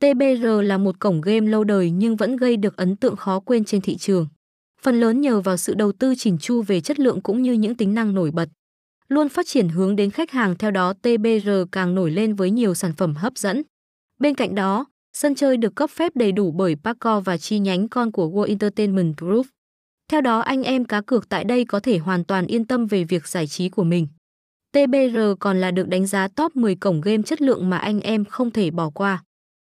TBR là một cổng game lâu đời nhưng vẫn gây được ấn tượng khó quên trên thị trường. Phần lớn nhờ vào sự đầu tư chỉnh chu về chất lượng cũng như những tính năng nổi bật. Luôn phát triển hướng đến khách hàng theo đó TBR càng nổi lên với nhiều sản phẩm hấp dẫn. Bên cạnh đó, sân chơi được cấp phép đầy đủ bởi Paco và chi nhánh con của World Entertainment Group. Theo đó anh em cá cược tại đây có thể hoàn toàn yên tâm về việc giải trí của mình. TBR còn là được đánh giá top 10 cổng game chất lượng mà anh em không thể bỏ qua.